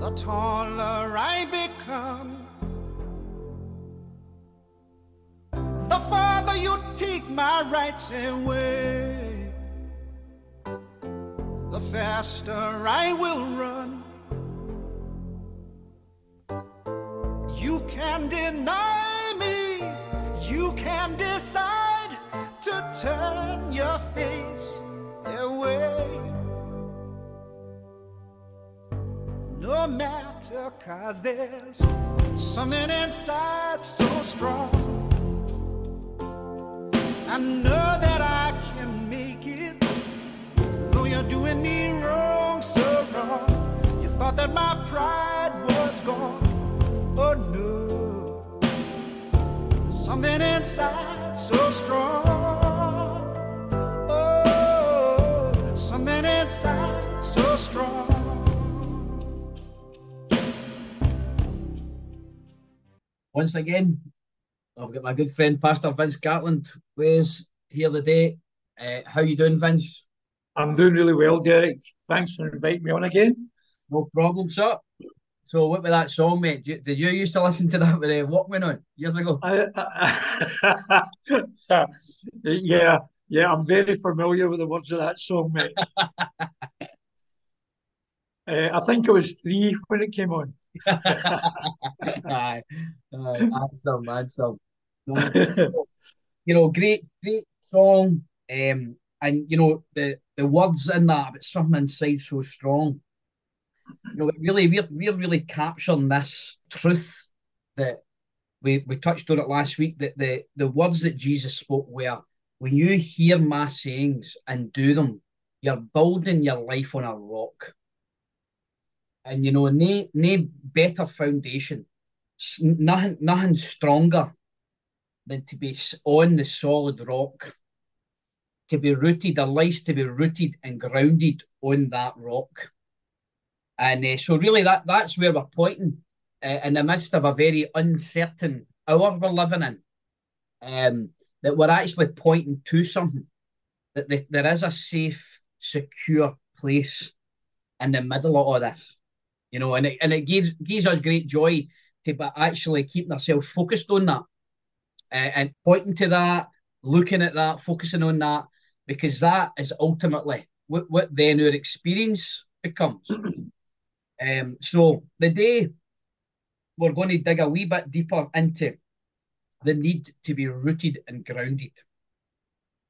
the taller I become. The farther you take my rights away, the faster I will run. No matter, cause there's something inside so strong. I know that I can make it, though you're doing me wrong, so wrong. You thought that my pride was gone. Oh no, There's something inside so strong. Once again, I've got my good friend Pastor Vince Gartland with here today. Uh, how you doing, Vince? I'm doing really well, Derek. Thanks for inviting me on again. No problem, sir. So, what with that song, mate? Did you, did you used to listen to that with uh, Walkman on years ago? I, I, yeah, yeah, I'm very familiar with the words of that song, mate. uh, I think I was three when it came on. Aye, aye, handsome. No, you know, great, great song. Um, and you know the the words in that, but something inside so strong. You know, really we're we're really capturing this truth that we we touched on it last week. That the the words that Jesus spoke were, when you hear my sayings and do them, you're building your life on a rock. And you know, no, no better foundation, nothing, nothing stronger than to be on the solid rock, to be rooted, our lives to be rooted and grounded on that rock. And uh, so, really, that that's where we're pointing uh, in the midst of a very uncertain hour we're living in. Um, that we're actually pointing to something that the, there is a safe, secure place in the middle of all this, you know, and it, and it gives gives us great joy to be actually keeping ourselves focused on that uh, and pointing to that, looking at that, focusing on that, because that is ultimately what, what then our experience becomes. um, so the day we're going to dig a wee bit deeper into the need to be rooted and grounded.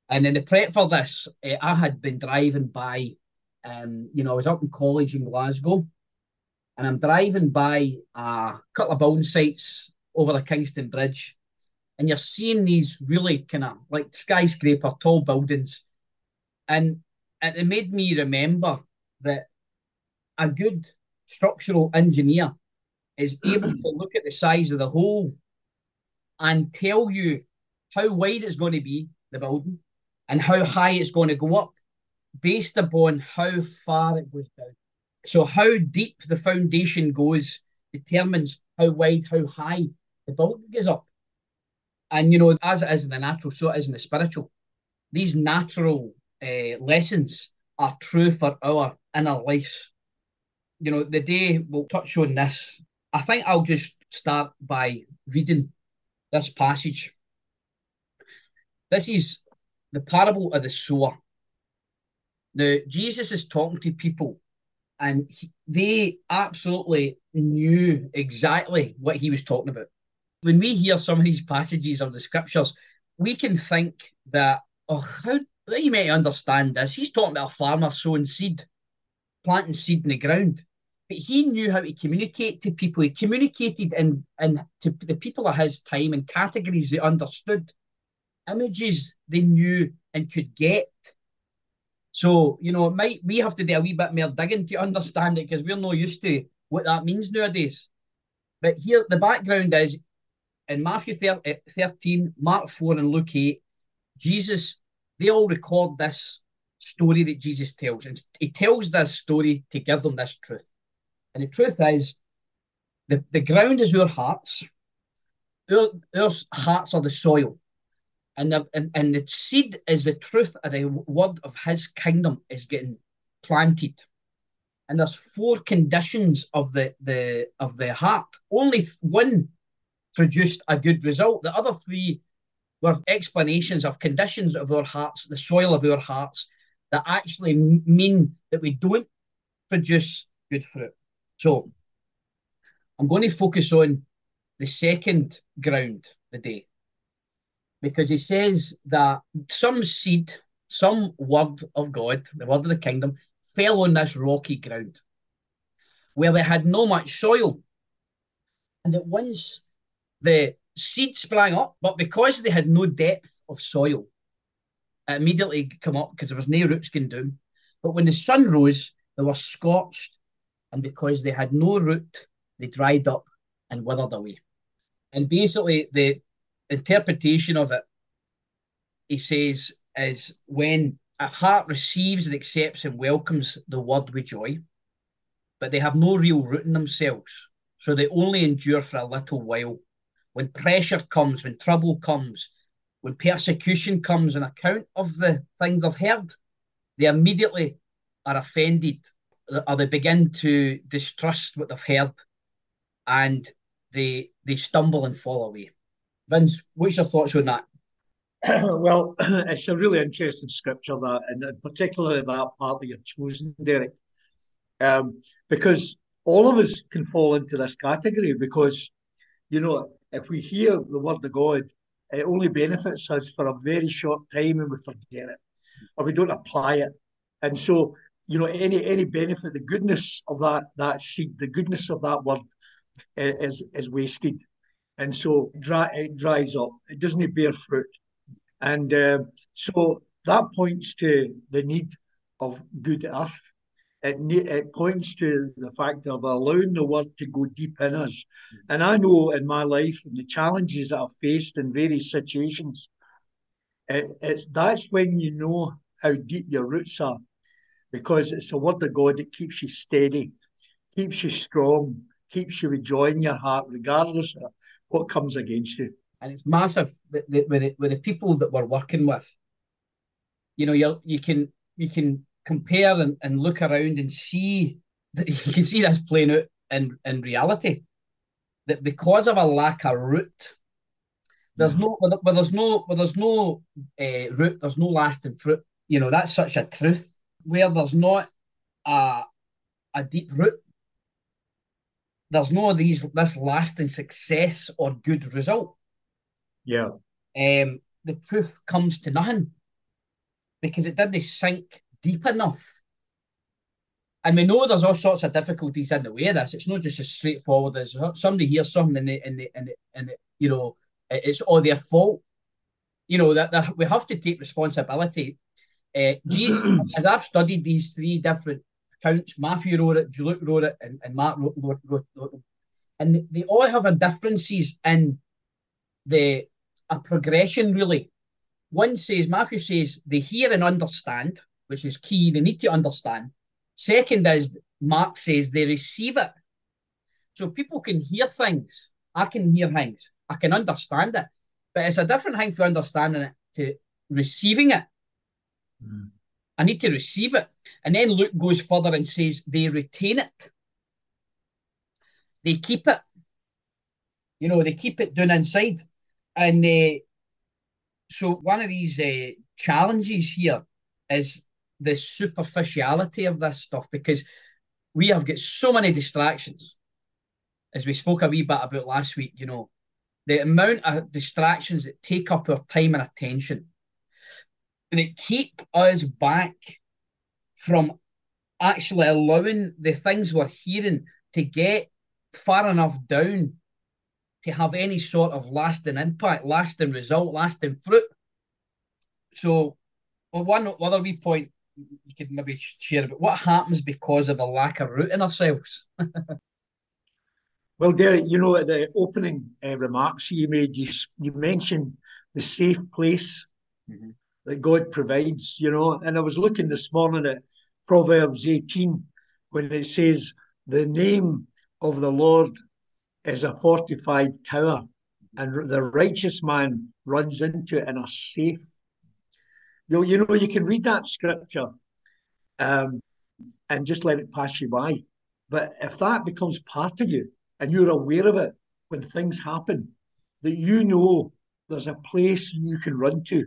And in the prep for this, uh, I had been driving by, um, you know, I was up in college in Glasgow, and I'm driving by a couple of building sites over the Kingston Bridge, and you're seeing these really kind of like skyscraper tall buildings, and it it made me remember that a good structural engineer is able to look at the size of the hole and tell you how wide it's going to be, the building, and how high it's going to go up based upon how far it goes down. So, how deep the foundation goes determines how wide, how high the building goes up. And, you know, as it is in the natural, so it is in the spiritual. These natural uh, lessons are true for our inner life. You know, the day we'll touch on this, I think I'll just start by reading this passage. This is the parable of the sower. Now, Jesus is talking to people, and he, they absolutely knew exactly what he was talking about. When we hear some of these passages of the scriptures, we can think that, oh, how, how you may understand this? He's talking about a farmer sowing seed, planting seed in the ground. But he knew how to communicate to people. He communicated in, in to the people of his time in categories they understood, images they knew and could get. So, you know, might we have to do a wee bit more digging to understand it because we're not used to what that means nowadays. But here, the background is in Matthew eh, 13, Mark 4, and Luke 8, Jesus, they all record this story that Jesus tells. And he tells this story to give them this truth. And the truth is, the, the ground is our hearts. Our, our hearts are the soil. And the, and, and the seed is the truth of the word of his kingdom is getting planted. And there's four conditions of the, the of the heart. Only one produced a good result. The other three were explanations of conditions of our hearts, the soil of our hearts, that actually mean that we don't produce good fruit. So I'm going to focus on the second ground today because he says that some seed, some word of God, the word of the kingdom, fell on this rocky ground where they had no much soil. And that once the seed sprang up, but because they had no depth of soil, it immediately come up because there was no roots going down. But when the sun rose, they were scorched, and because they had no root, they dried up and withered away. And basically, the interpretation of it, he says, is when a heart receives and accepts and welcomes the word with joy, but they have no real root in themselves. So they only endure for a little while. When pressure comes, when trouble comes, when persecution comes on account of the thing they've heard, they immediately are offended or they begin to distrust what they've heard and they they stumble and fall away. Vince, what's your thoughts on that? well, it's a really interesting scripture that, and particularly that part that you've chosen, Derek, um, because all of us can fall into this category. Because you know, if we hear the word of God, it only benefits us for a very short time, and we forget it, or we don't apply it. And so, you know, any any benefit, the goodness of that that seed, the goodness of that word, is is wasted, and so dry, it dries up. It doesn't bear fruit, and uh, so that points to the need of good earth. It, it points to the fact of allowing the word to go deep in us. And I know in my life and the challenges that I've faced in various situations, it, it's that's when you know how deep your roots are, because it's the word of God that keeps you steady, keeps you strong, keeps you with joy in your heart, regardless of what comes against you. And it's massive with the, with the, with the people that we're working with. You know, you you can you can compare and, and look around and see that you can see this playing out in, in reality. That because of a lack of root, there's no where there's no where there's no uh, root, there's no lasting fruit. You know that's such a truth. Where there's not a a deep root, there's no these this lasting success or good result. Yeah. Um, the truth comes to nothing because it didn't sink deep enough. And we know there's all sorts of difficulties in the way of this. It's not just as straightforward as somebody hears something and, they, and, they, and, they, and you know, it's all their fault. You know, that, that we have to take responsibility. Uh, as I've studied these three different accounts, Matthew wrote it, Luke wrote it, and, and Mark wrote, wrote, wrote, wrote them. And they all have a differences in the a progression, really. One says, Matthew says, they hear and understand which is key. They need to understand. Second is Mark says they receive it. So people can hear things. I can hear things. I can understand it. But it's a different thing for understanding it to receiving it. Mm. I need to receive it. And then Luke goes further and says they retain it. They keep it. You know, they keep it down inside. And uh, so one of these uh, challenges here is the superficiality of this stuff because we have got so many distractions. As we spoke a wee bit about last week, you know, the amount of distractions that take up our time and attention that keep us back from actually allowing the things we're hearing to get far enough down to have any sort of lasting impact, lasting result, lasting fruit. So, well, one other wee point you could maybe share about what happens because of the lack of root in ourselves. well, Derek, you know, at the opening uh, remarks you made, you, you mentioned the safe place mm-hmm. that God provides, you know, and I was looking this morning at Proverbs 18 when it says, The name of the Lord is a fortified tower, and the righteous man runs into it and are safe. You know, you know, you can read that scripture um, and just let it pass you by. But if that becomes part of you and you're aware of it when things happen, that you know there's a place you can run to,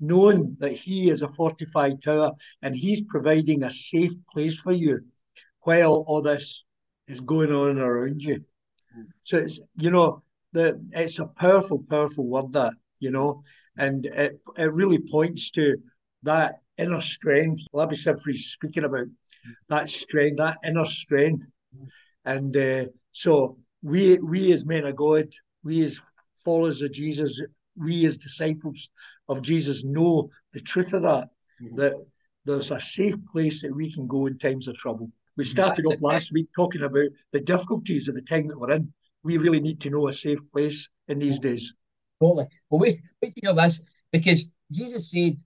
knowing that He is a fortified tower and He's providing a safe place for you while all this is going on around you. So it's you know the it's a powerful, powerful word that you know, and it it really points to that inner strength. Labi Siffre's speaking about that strength, that inner strength, and uh, so we we as men of God, we as followers of Jesus, we as disciples of Jesus know the truth of that. Mm-hmm. That there's a safe place that we can go in times of trouble. We started off last week talking about the difficulties of the time that we're in. We really need to know a safe place in these days. Totally. Well, wait, wait to hear this because Jesus said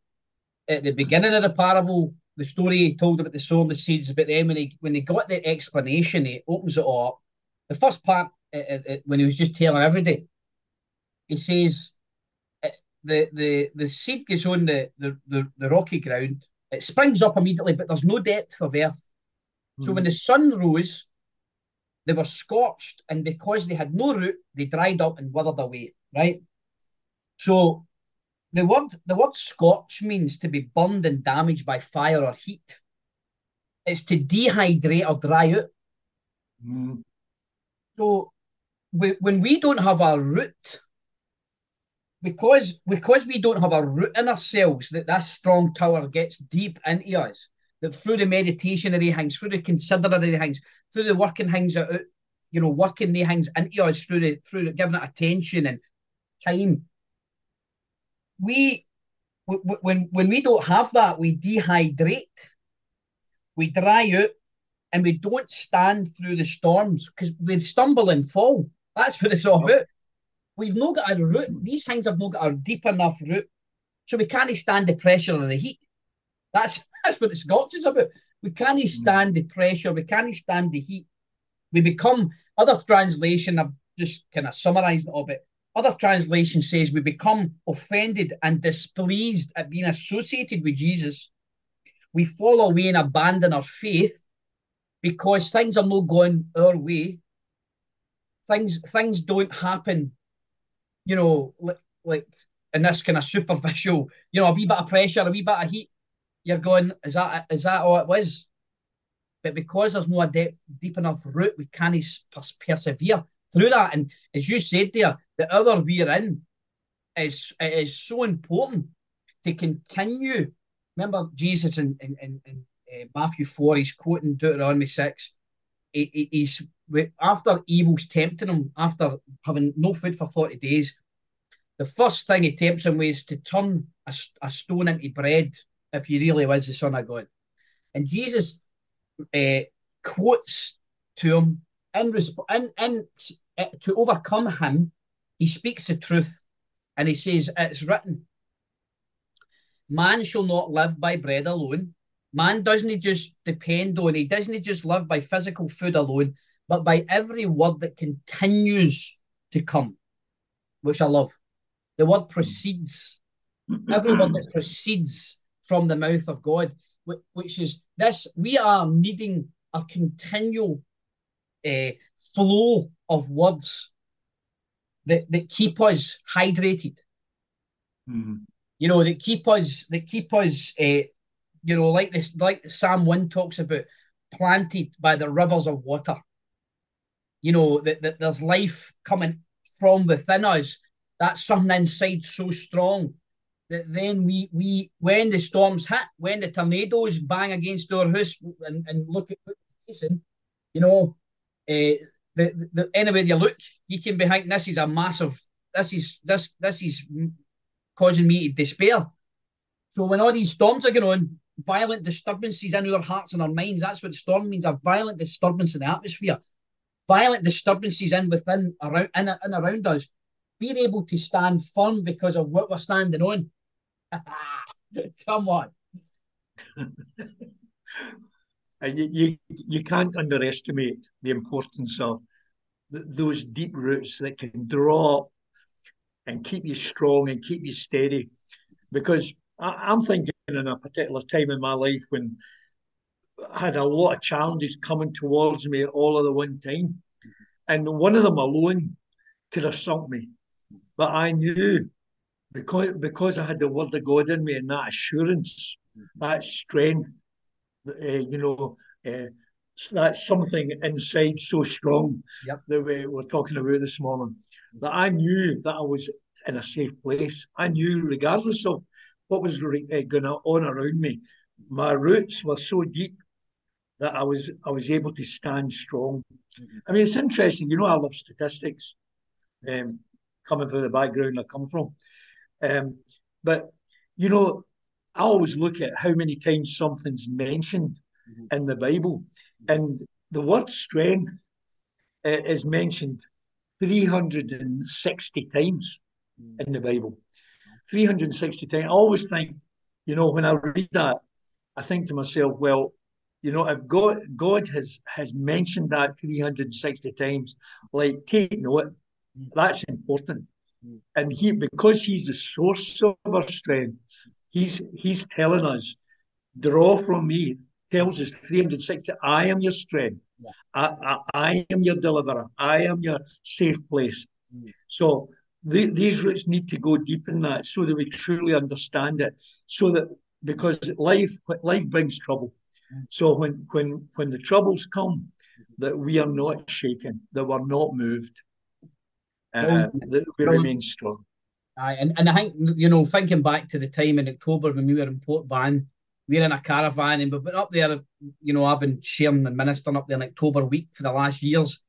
at the beginning of the parable, the story he told about the sowing the seeds, about them when he when he got the explanation, he opens it up. The first part, uh, uh, when he was just telling everybody, he says, uh, the the the seed goes on the, the the the rocky ground. It springs up immediately, but there's no depth of earth. So when hmm. the sun rose, they were scorched, and because they had no root, they dried up and withered away. Right. So the word the word scorch means to be burned and damaged by fire or heat. It's to dehydrate or dry out. Mm. So we, when we don't have our root, because because we don't have a root in ourselves, that that strong tower gets deep into us. That through the meditation that he hangs, through the considering he hangs, through the working hangs out, you know, working he hangs into us through the through the, giving it attention and time we when when we don't have that, we dehydrate, we dry out, and we don't stand through the storms because we stumble and fall. That's what it's all about. We've not got a root. These things have not got a deep enough root, so we can't stand the pressure of the heat. That's that's what it's got us about. We can't hmm. stand the pressure. We can't stand the heat. We become other translation. I've just kind of summarised it a bit. Other translation says we become offended and displeased at being associated with Jesus. We fall away and abandon our faith because things are not going our way. Things things don't happen, you know, like, like in this kind of superficial, you know, a wee bit of pressure, a wee bit of heat. You're going, is that is that all it was? But because there's no a deep, deep enough root, we can't persevere through that. And as you said there, the hour we're in is it is so important to continue. Remember Jesus in, in, in, in uh, Matthew 4, he's quoting Deuteronomy 6. He, he, he's after evil's tempting him, after having no food for 40 days, the first thing he tempts him with is to turn a, a stone into bread if he really was the Son of God. And Jesus uh, quotes to him in, resp- in, in uh, to overcome him, he speaks the truth and he says, It's written, man shall not live by bread alone. Man doesn't just depend on, he doesn't just live by physical food alone, but by every word that continues to come, which I love. The word proceeds, every word that proceeds from the mouth of God, which is this we are needing a continual uh, flow of words that, that keep us hydrated. Mm-hmm. You know, that keep us that keep us uh, you know, like this like Psalm 1 talks about, planted by the rivers of water. You know, that, that there's life coming from within us. That's something inside so strong that then we we when the storms hit, when the tornadoes bang against our house and, and look at what facing, you know, uh, the, the anywhere you look, you can be thinking this is a massive. This is this this is causing me to despair. So when all these storms are going on, violent disturbances in our hearts and our minds. That's what storm means: a violent disturbance in the atmosphere, violent disturbances in within around in, in around us. Being able to stand firm because of what we're standing on. Come on. you, you, you can't underestimate the importance of th- those deep roots that can draw and keep you strong and keep you steady. Because I, am thinking in a particular time in my life when had a lot of challenges coming towards me all at the one time. And one of them alone could have sunk me. But I knew because because I had the word of God in me and that assurance, that strength, uh, you know, uh, that's something inside so strong yep. that we were talking about this morning. That I knew that I was in a safe place. I knew, regardless of what was uh, going on around me, my roots were so deep that I was I was able to stand strong. Mm-hmm. I mean, it's interesting. You know, I love statistics. Um, coming from the background I come from, um, but you know, I always look at how many times something's mentioned mm-hmm. in the Bible, and the word strength uh, is mentioned 360 times mm-hmm. in the Bible. 360 times. I always think, you know, when I read that, I think to myself, well, you know, if God God has has mentioned that 360 times, like take note, that's important. And he because he's the source of our strength, he's he's telling us, draw from me, tells us 360, I am your strength. Yeah. I, I, I, am your deliverer. I am your safe place. Mm. So the, these roots need to go deep in that so that we truly understand it. So that because life life brings trouble. So when when when the troubles come, that we are not shaken, that we're not moved, uh, that we remain strong. Aye, and, and I think you know, thinking back to the time in October when we were in Portbaan, we were in a caravan and we've been up there. You know, I've been sharing and ministering up there in October week for the last years,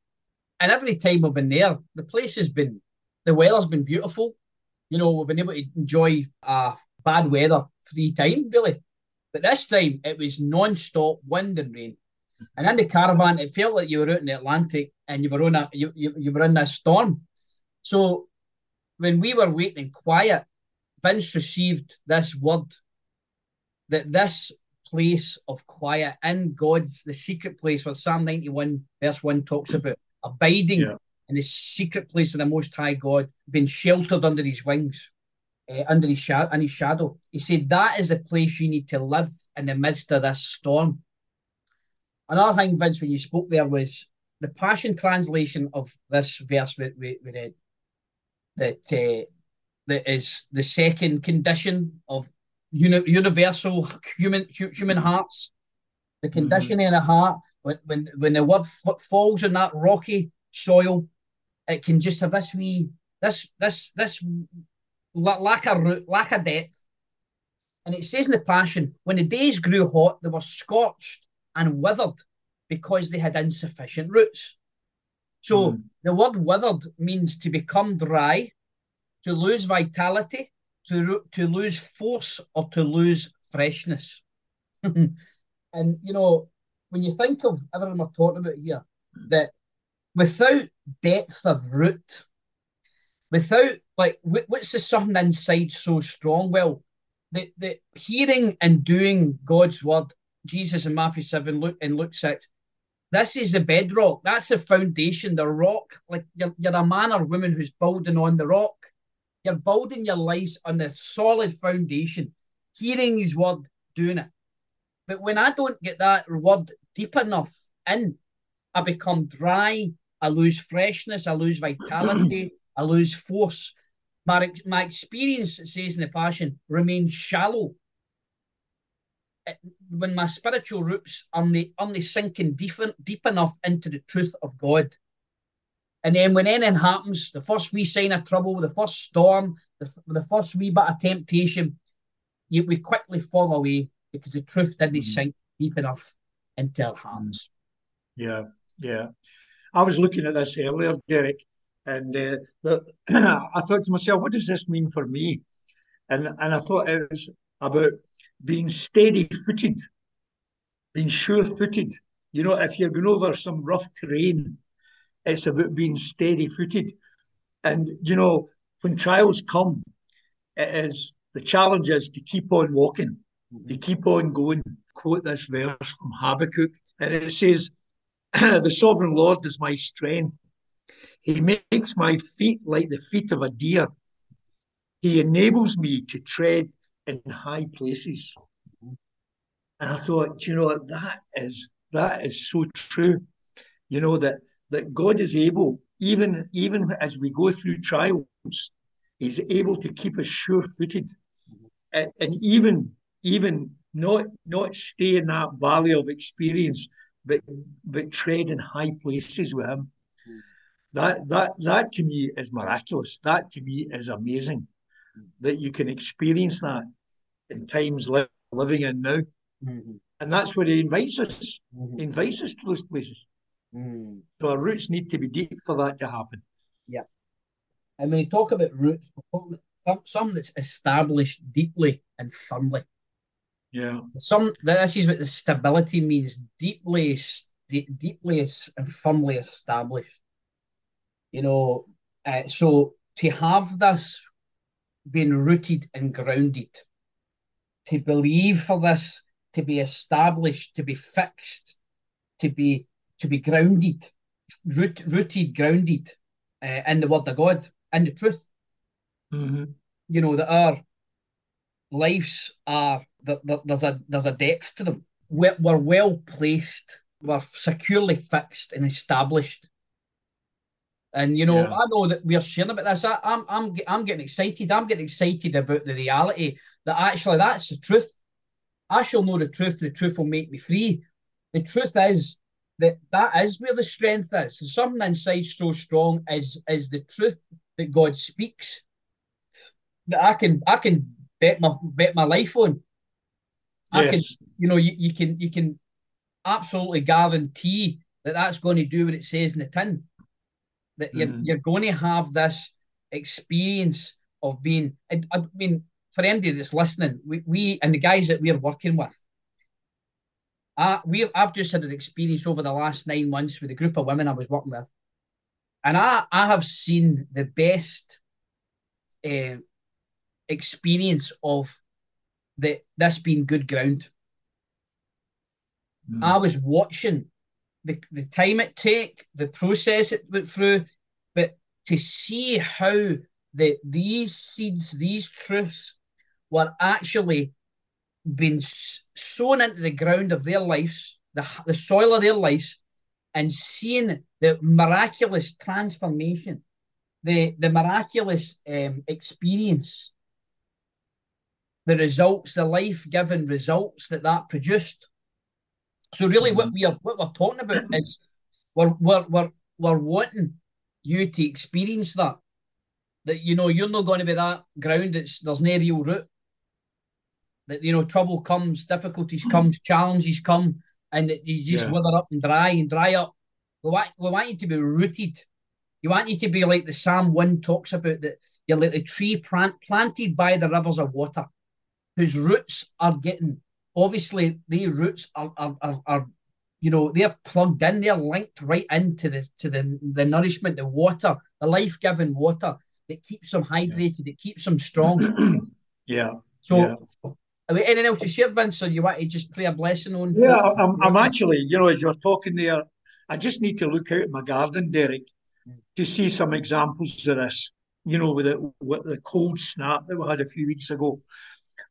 and every time we've been there, the place has been, the weather's been beautiful. You know, we've been able to enjoy uh, bad weather free time really. But this time it was non-stop wind and rain. And in the caravan, it felt like you were out in the Atlantic and you were on a you, you, you were in a storm. So when we were waiting quiet, Vince received this word that this place of quiet in God's the secret place, where Psalm 91, verse 1 talks about, abiding yeah. in the secret place of the most high God, being sheltered under his wings uh, under his, shadow, in his shadow. He said that is the place you need to live in the midst of this storm. Another thing, Vince, when you spoke there was the Passion translation of this verse we, we, we read that uh, that is the second condition of uni- universal human human hearts. The mm-hmm. condition mm-hmm. in heart when, when when the word f- falls on that rocky soil, it can just have this wee this this this lack of root, lack of depth. And it says in the Passion, when the days grew hot, they were scorched and withered because they had insufficient roots. So mm. the word withered means to become dry, to lose vitality, to, to lose force, or to lose freshness. and, you know, when you think of everything we're talking about here, that without depth of root, without like what's the something inside so strong? Well, the the hearing and doing God's word, Jesus in Matthew seven, Luke and Luke six. This is the bedrock. That's the foundation, the rock. Like you're, you're a man or woman who's building on the rock. You're building your life on the solid foundation, hearing His word, doing it. But when I don't get that word deep enough in, I become dry. I lose freshness. I lose vitality. I lose force. My, my experience, it says in the Passion, remains shallow. It, when my spiritual roots are only, only sinking deep, deep enough into the truth of God. And then when anything happens, the first wee sign of trouble, the first storm, the, the first wee bit of temptation, you, we quickly fall away because the truth didn't mm-hmm. sink deep enough into our hearts. Yeah, yeah. I was looking at this earlier, Derek, and uh, the, I thought to myself, what does this mean for me? And and I thought it was about being steady footed, being sure footed. You know, if you're going over some rough terrain, it's about being steady footed. And, you know, when trials come, it is the challenge is to keep on walking, to keep on going. Quote this verse from Habakkuk, and it says, The sovereign Lord is my strength he makes my feet like the feet of a deer. He enables me to tread in high places. And I thought, you know, that is that is so true. You know that that God is able, even even as we go through trials, He's able to keep us sure-footed, and, and even even not not stay in that valley of experience, but but tread in high places with Him. That that that to me is miraculous. That to me is amazing. That you can experience that in times li- living in now. Mm-hmm. And that's where he invites us. Mm-hmm. Invites us to those places. Mm. So our roots need to be deep for that to happen. Yeah. And when you talk about roots, some that's established deeply and firmly. Yeah. Some this is what the stability means: deeply, deeply and firmly established. You know, uh, so to have this being rooted and grounded, to believe for this to be established, to be fixed, to be to be grounded, root, rooted, grounded uh, in the word of God, and the truth. Mm-hmm. You know that our lives are that, there's a there's a depth to them. We're, we're well placed. We're securely fixed and established. And you know, yeah. I know that we're sharing about this. I, I'm I'm I'm getting excited. I'm getting excited about the reality that actually that's the truth. I shall know the truth. The truth will make me free. The truth is that that is where the strength is. So something inside so strong is is the truth that God speaks. That I can I can bet my bet my life on. I yes. can you know you, you can you can absolutely guarantee that that's going to do what it says in the tin. That you're mm. you're going to have this experience of being. I, I mean, for anybody that's listening, we, we and the guys that we're working with, I we I've just had an experience over the last nine months with a group of women I was working with, and I I have seen the best uh, experience of the this being good ground. Mm. I was watching the the time it take, the process it went through, but to see how the these seeds, these truths were actually being sown into the ground of their lives, the, the soil of their lives, and seeing the miraculous transformation, the, the miraculous um, experience, the results, the life giving results that that produced. So, really, mm-hmm. what, we are, what we're talking about is we're, we're, we're, we're wanting you to experience that. That you know you're not going to be that ground. It's there's no real root that you know trouble comes, difficulties comes, challenges come, and you just yeah. wither up and dry and dry up. We want, we want you to be rooted. You want you to be like the Psalm one talks about that you're like a tree plant, planted by the rivers of water, whose roots are getting obviously the roots are, are, are, are you know they're plugged in, they're linked right into the to the the nourishment, the water, the life giving water that keeps them hydrated, yeah. that keeps them strong. yeah. So yeah. Anything else to share, Vince, or you want to just pray a blessing on? Yeah, I'm, I'm actually, you know, as you're talking there, I just need to look out in my garden, Derek, to see some examples of this. You know, with the, with the cold snap that we had a few weeks ago.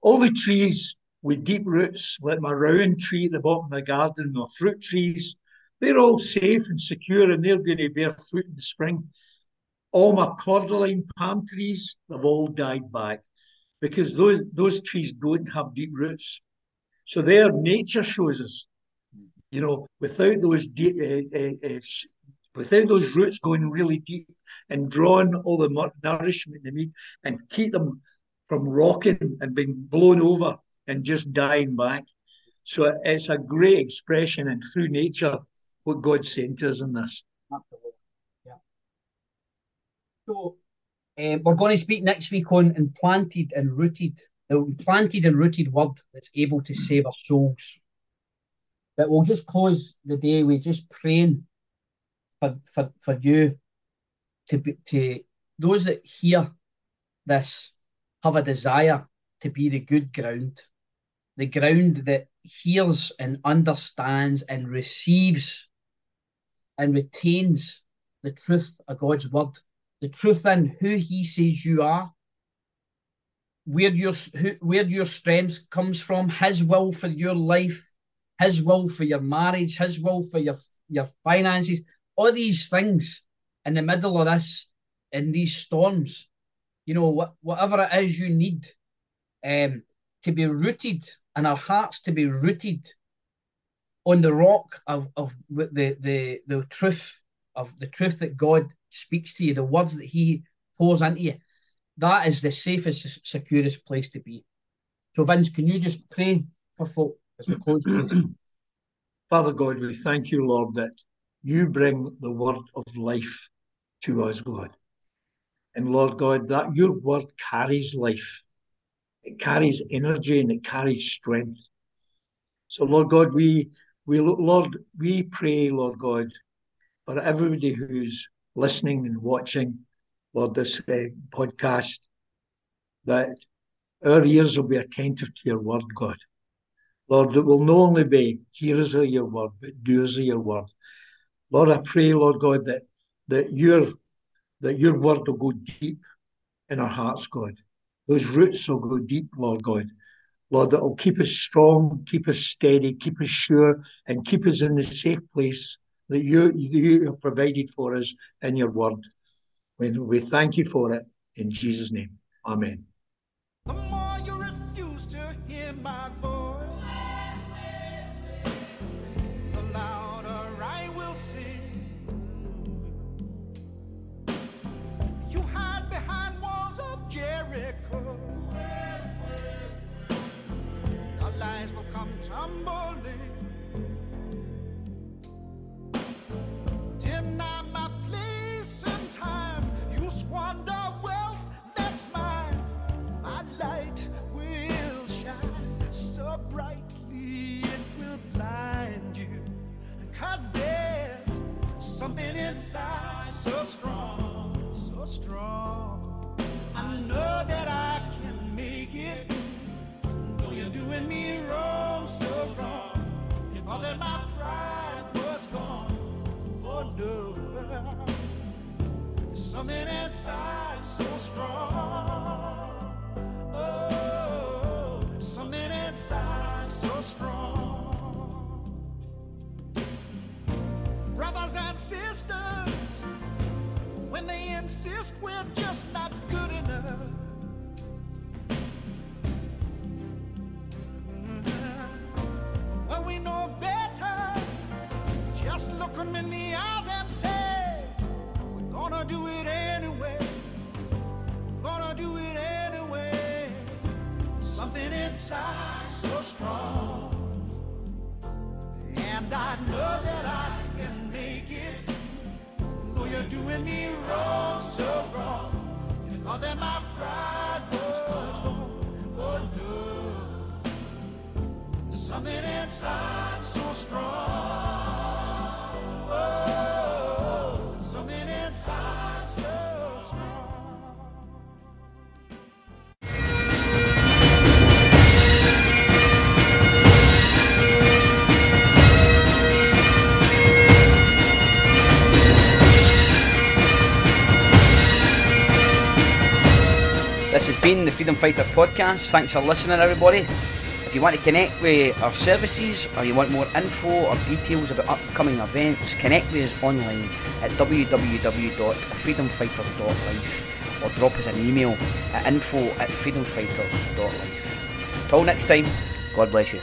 All the trees with deep roots, like my rowan tree at the bottom of the garden, or fruit trees, they're all safe and secure and they're going to bear fruit in the spring. All my cordyline palm trees have all died back because those those trees don't have deep roots. So there, nature shows us, you know, without those deep, uh, uh, uh, without those roots going really deep and drawing all the nourishment they need and keep them from rocking and being blown over and just dying back. So it's a great expression and through nature what God sent us in this. Absolutely. Yeah. So uh, we're going to speak next week on implanted and rooted, the implanted and rooted word that's able to save our souls. But we'll just close the day with just praying for, for, for you to be to those that hear this have a desire to be the good ground, the ground that hears and understands and receives and retains the truth of God's word the truth in who he says you are, where your who, where your strength comes from, His will for your life, His will for your marriage, His will for your your finances, all these things in the middle of this, in these storms, you know, what, whatever it is you need, um, to be rooted and our hearts to be rooted on the rock of, of the, the, the truth of the truth that God speaks to you, the words that He pours into you. That is the safest, securest place to be. So, Vince, can you just pray for folk as we close, please? Father God, we thank you, Lord, that you bring the word of life to us, God. And Lord God, that your word carries life. It carries energy and it carries strength. So, Lord God, we we Lord, we pray, Lord God, for everybody who's listening and watching, Lord, this uh, podcast, that our ears will be attentive to your word, God. Lord, it will not only be hearers of your word, but doers of your word. Lord, I pray, Lord God, that that your that your word will go deep in our hearts, God. Those roots will go deep, Lord God. Lord, that will keep us strong, keep us steady, keep us sure, and keep us in the safe place that you, you have provided for us in your word. We, we thank you for it in Jesus' name. Amen. Tumbling. Deny my place and time. You squander wealth that's mine. My light will shine so brightly it will blind you. Cause there's something inside so strong, so strong. I know that I can make it you're doing me wrong. That my pride was gone, oh no. Something inside so strong. Oh, something inside so strong. Brothers and sisters, when they insist we're just not This has been the Freedom Fighter podcast. Thanks for listening, everybody. If you want to connect with our services or you want more info or details about upcoming events, connect with us online at www.freedomfighters.life or drop us an email at info at freedomfighters.life. Till next time, God bless you.